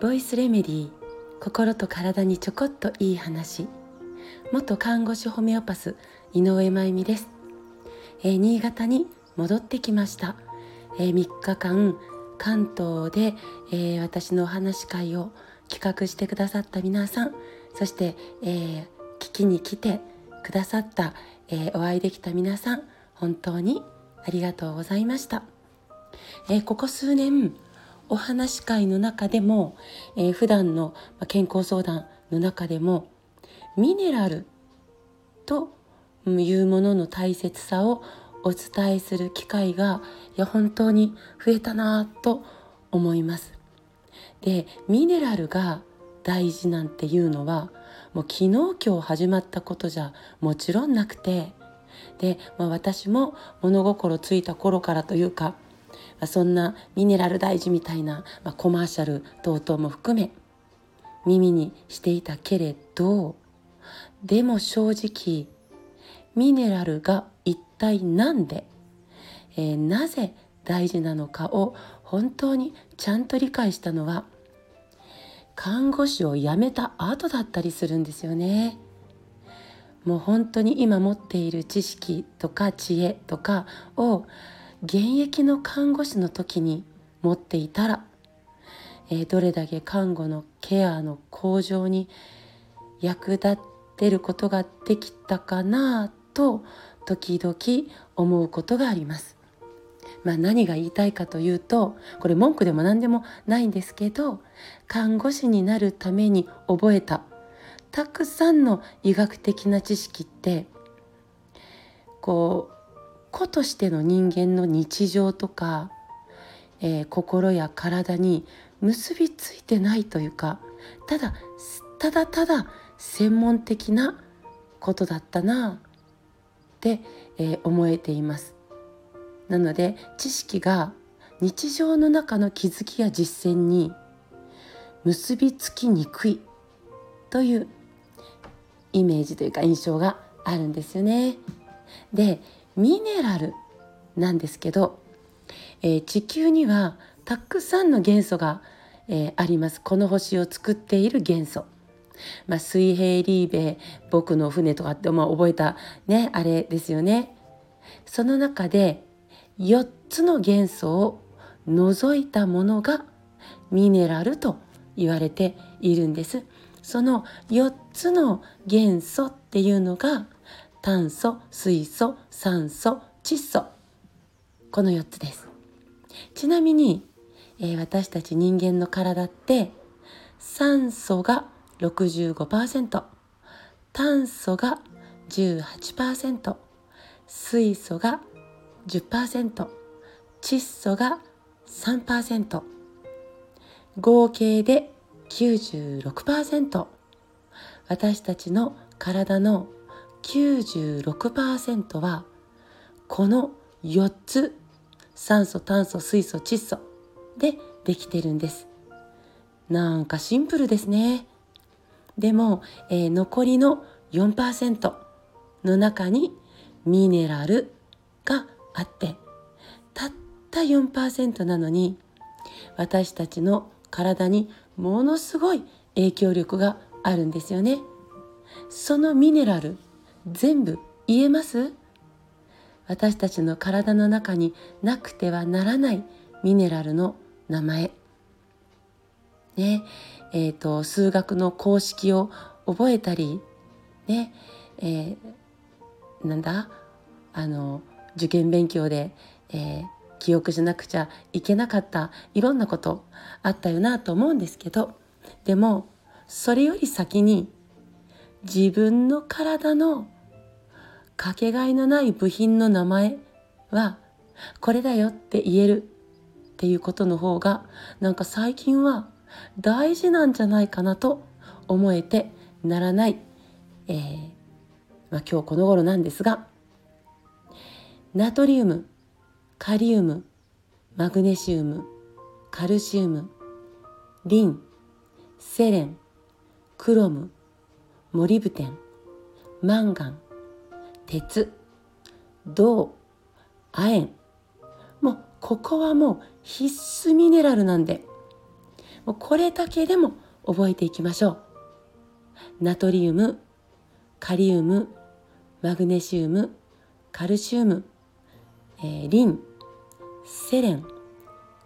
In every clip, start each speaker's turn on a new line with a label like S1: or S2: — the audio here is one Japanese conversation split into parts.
S1: ボイスレメディー心と体にちょこっといい話。元看護師ホメオパス井上真由美です、えー、新潟に戻ってきました、えー、3日間関東で、えー、私のお話会を企画してくださった皆さんそして、えー、聞きに来てくださった、えー、お会いできた皆さん本当にありがとうございました、えー、ここ数年お話し会の中でも、えー、普段の健康相談の中でもミネラルというものの大切さをお伝えする機会がいや本当に増えたなと思います。でミネラルが大事なんていうのはもう昨日今日始まったことじゃもちろんなくてで、まあ、私も物心ついた頃からというか、あ、そんなミネラル大事みたいな、まあ、コマーシャル等々も含め耳にしていたけれどでも正直ミネラルが一体何で、えー、なぜ大事なのかを本当にちゃんと理解したのは看護師を辞めた後だったりするんですよね。もう本当に今持っている知識とか知恵とかを現役の看護師の時に持っていたら、えー、どれだけ看護のケアの向上に役立ってることができたかなと時々思うことがあります。まあ、何が言いたいかというとこれ文句でも何でもないんですけど看護師になるために覚えたたくさんの医学的な知識ってこう子としての人間の日常とか、えー、心や体に結びついてないというかただただただ専門的なことだったなって、えー、思えています。なので知識が日常の中の気づきや実践に結びつきにくいというイメージというか印象があるんですよね。でミネラルなんですけど、えー、地球にはたくさんの元素が、えー、ありますこの星を作っている元素。まあ、水平リーベ僕の船とかって、まあ、覚えたねあれですよね。その中で4つの元素を除いたものがミネラルと言われているんです。その4つの元素っていうのが炭素水素酸素窒素。この4つです。ちなみに、えー、私たち人間の体って酸素が65%炭素が18%水素が10%窒素が3%合計で96%私たちの体の96%はこの4つ酸素炭素水素窒素でできてるんです。なんかシンプルですね。でも、えー、残りの4%の中にミネラルがあってたった4%なのに私たちの体にものすごい影響力があるんですよね。そのミネラル全部言えます？私たちの体の中になくてはならないミネラルの名前。ね。えーと、数学の公式を覚えたりね。えー、なんだ？あの受験勉強で、えー、記憶しなくちゃいけなかったいろんなことあったよなと思うんですけど。でもそれより先に自分の体のかけがえのない部品の名前はこれだよって言えるっていうことの方がなんか最近は大事なんじゃないかなと思えてならない、えーまあ、今日この頃なんですがナトリウムカリウムマグネシウムカルシウムリンセレンクロムモリブテンマンガン鉄銅亜鉛。もうここはもう必須ミネラルなんで。もうこれだけでも覚えていきましょう。ナトリウムカリウムマグネシウムカルシウム、えー、リンセレン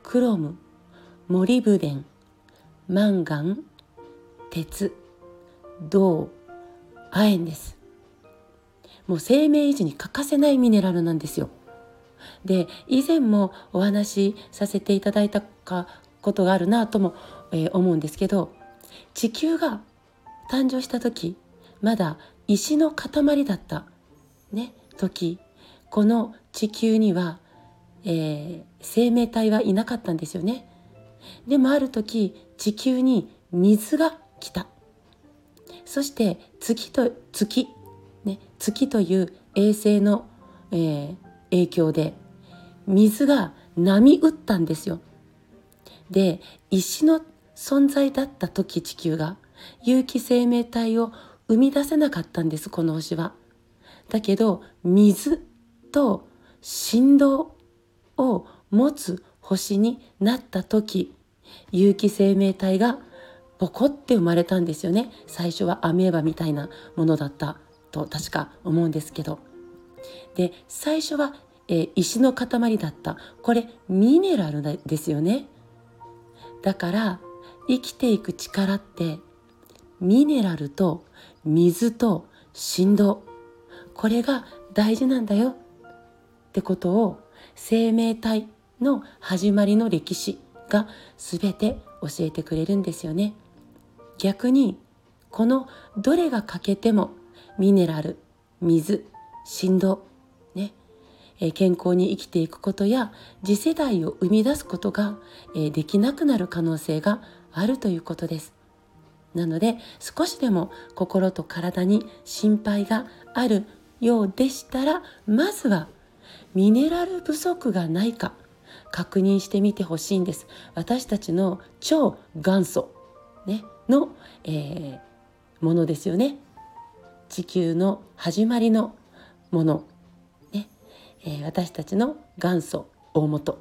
S1: クロムモリブデンマンガン鉄銅亜鉛です。もう生命維持に欠かせないミネラルなんですよで以前もお話しさせていただいたかことがあるなとも、えー、思うんですけど地球が誕生した時まだ石の塊だったね時この地球には、えー、生命体はいなかったんですよね。でもある時地球に水が来た。そして月と月、月という衛星の、えー、影響で水が波打ったんですよ。で石の存在だった時地球が有機生命体を生み出せなかったんですこの星は。だけど水と振動を持つ星になった時有機生命体がポコって生まれたんですよね最初はアメーバみたいなものだったと確か思うんですけど。で最初は、えー、石の塊だった。これミネラルですよね。だから生きていく力ってミネラルと水と振動。これが大事なんだよ。ってことを生命体の始まりの歴史が全て教えてくれるんですよね。逆にこのどれが欠けてもミネラル水振動ね。え健康に生きていくことや次世代を生み出すことができなくなる可能性があるということです。なので少しでも心と体に心配があるようでしたらまずはミネラル不足がないか確認してみてほしいんです。私たちの超元祖、ね、の、えー、ものですよね。地球の始まりのもの、ねえー、私たちの元祖大元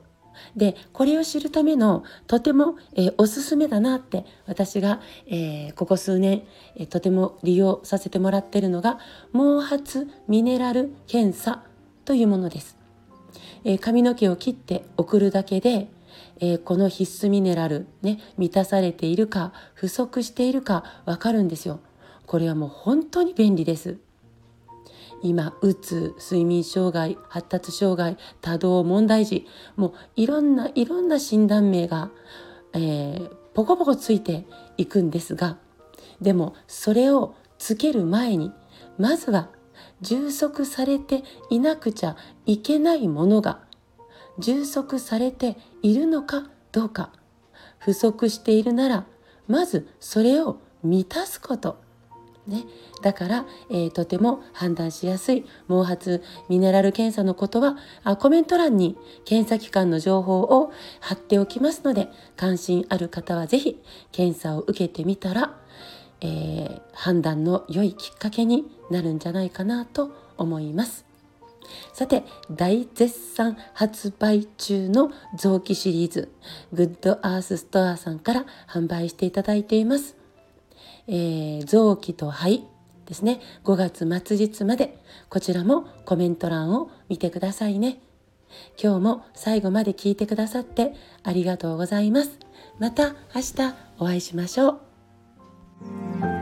S1: でこれを知るためのとても、えー、おすすめだなって私が、えー、ここ数年、えー、とても利用させてもらってるのが毛髪ミネラル検査というものです。え髪の毛を切って送るだけで、えこの必須ミネラルね満たされているか不足しているかわかるんですよ。これはもう本当に便利です。今うつ睡眠障害発達障害多動問題児もういろんないろんな診断名が、えー、ポコポコついていくんですがでもそれをつける前にまずは充足されていなくちゃいけないものが充足されているのかどうか不足しているならまずそれを満たすことね、だから、えー、とても判断しやすい毛髪ミネラル検査のことはあコメント欄に検査機関の情報を貼っておきますので関心ある方は是非検査を受けてみたら、えー、判断の良いきっかけになるんじゃないかなと思います。さて大絶賛発売中の臓器シリーズグッドアースストアさんから販売していただいています。えー、臓器と肺ですね。5月末日まで。こちらもコメント欄を見てくださいね。今日も最後まで聞いてくださってありがとうございます。また明日お会いしましょう。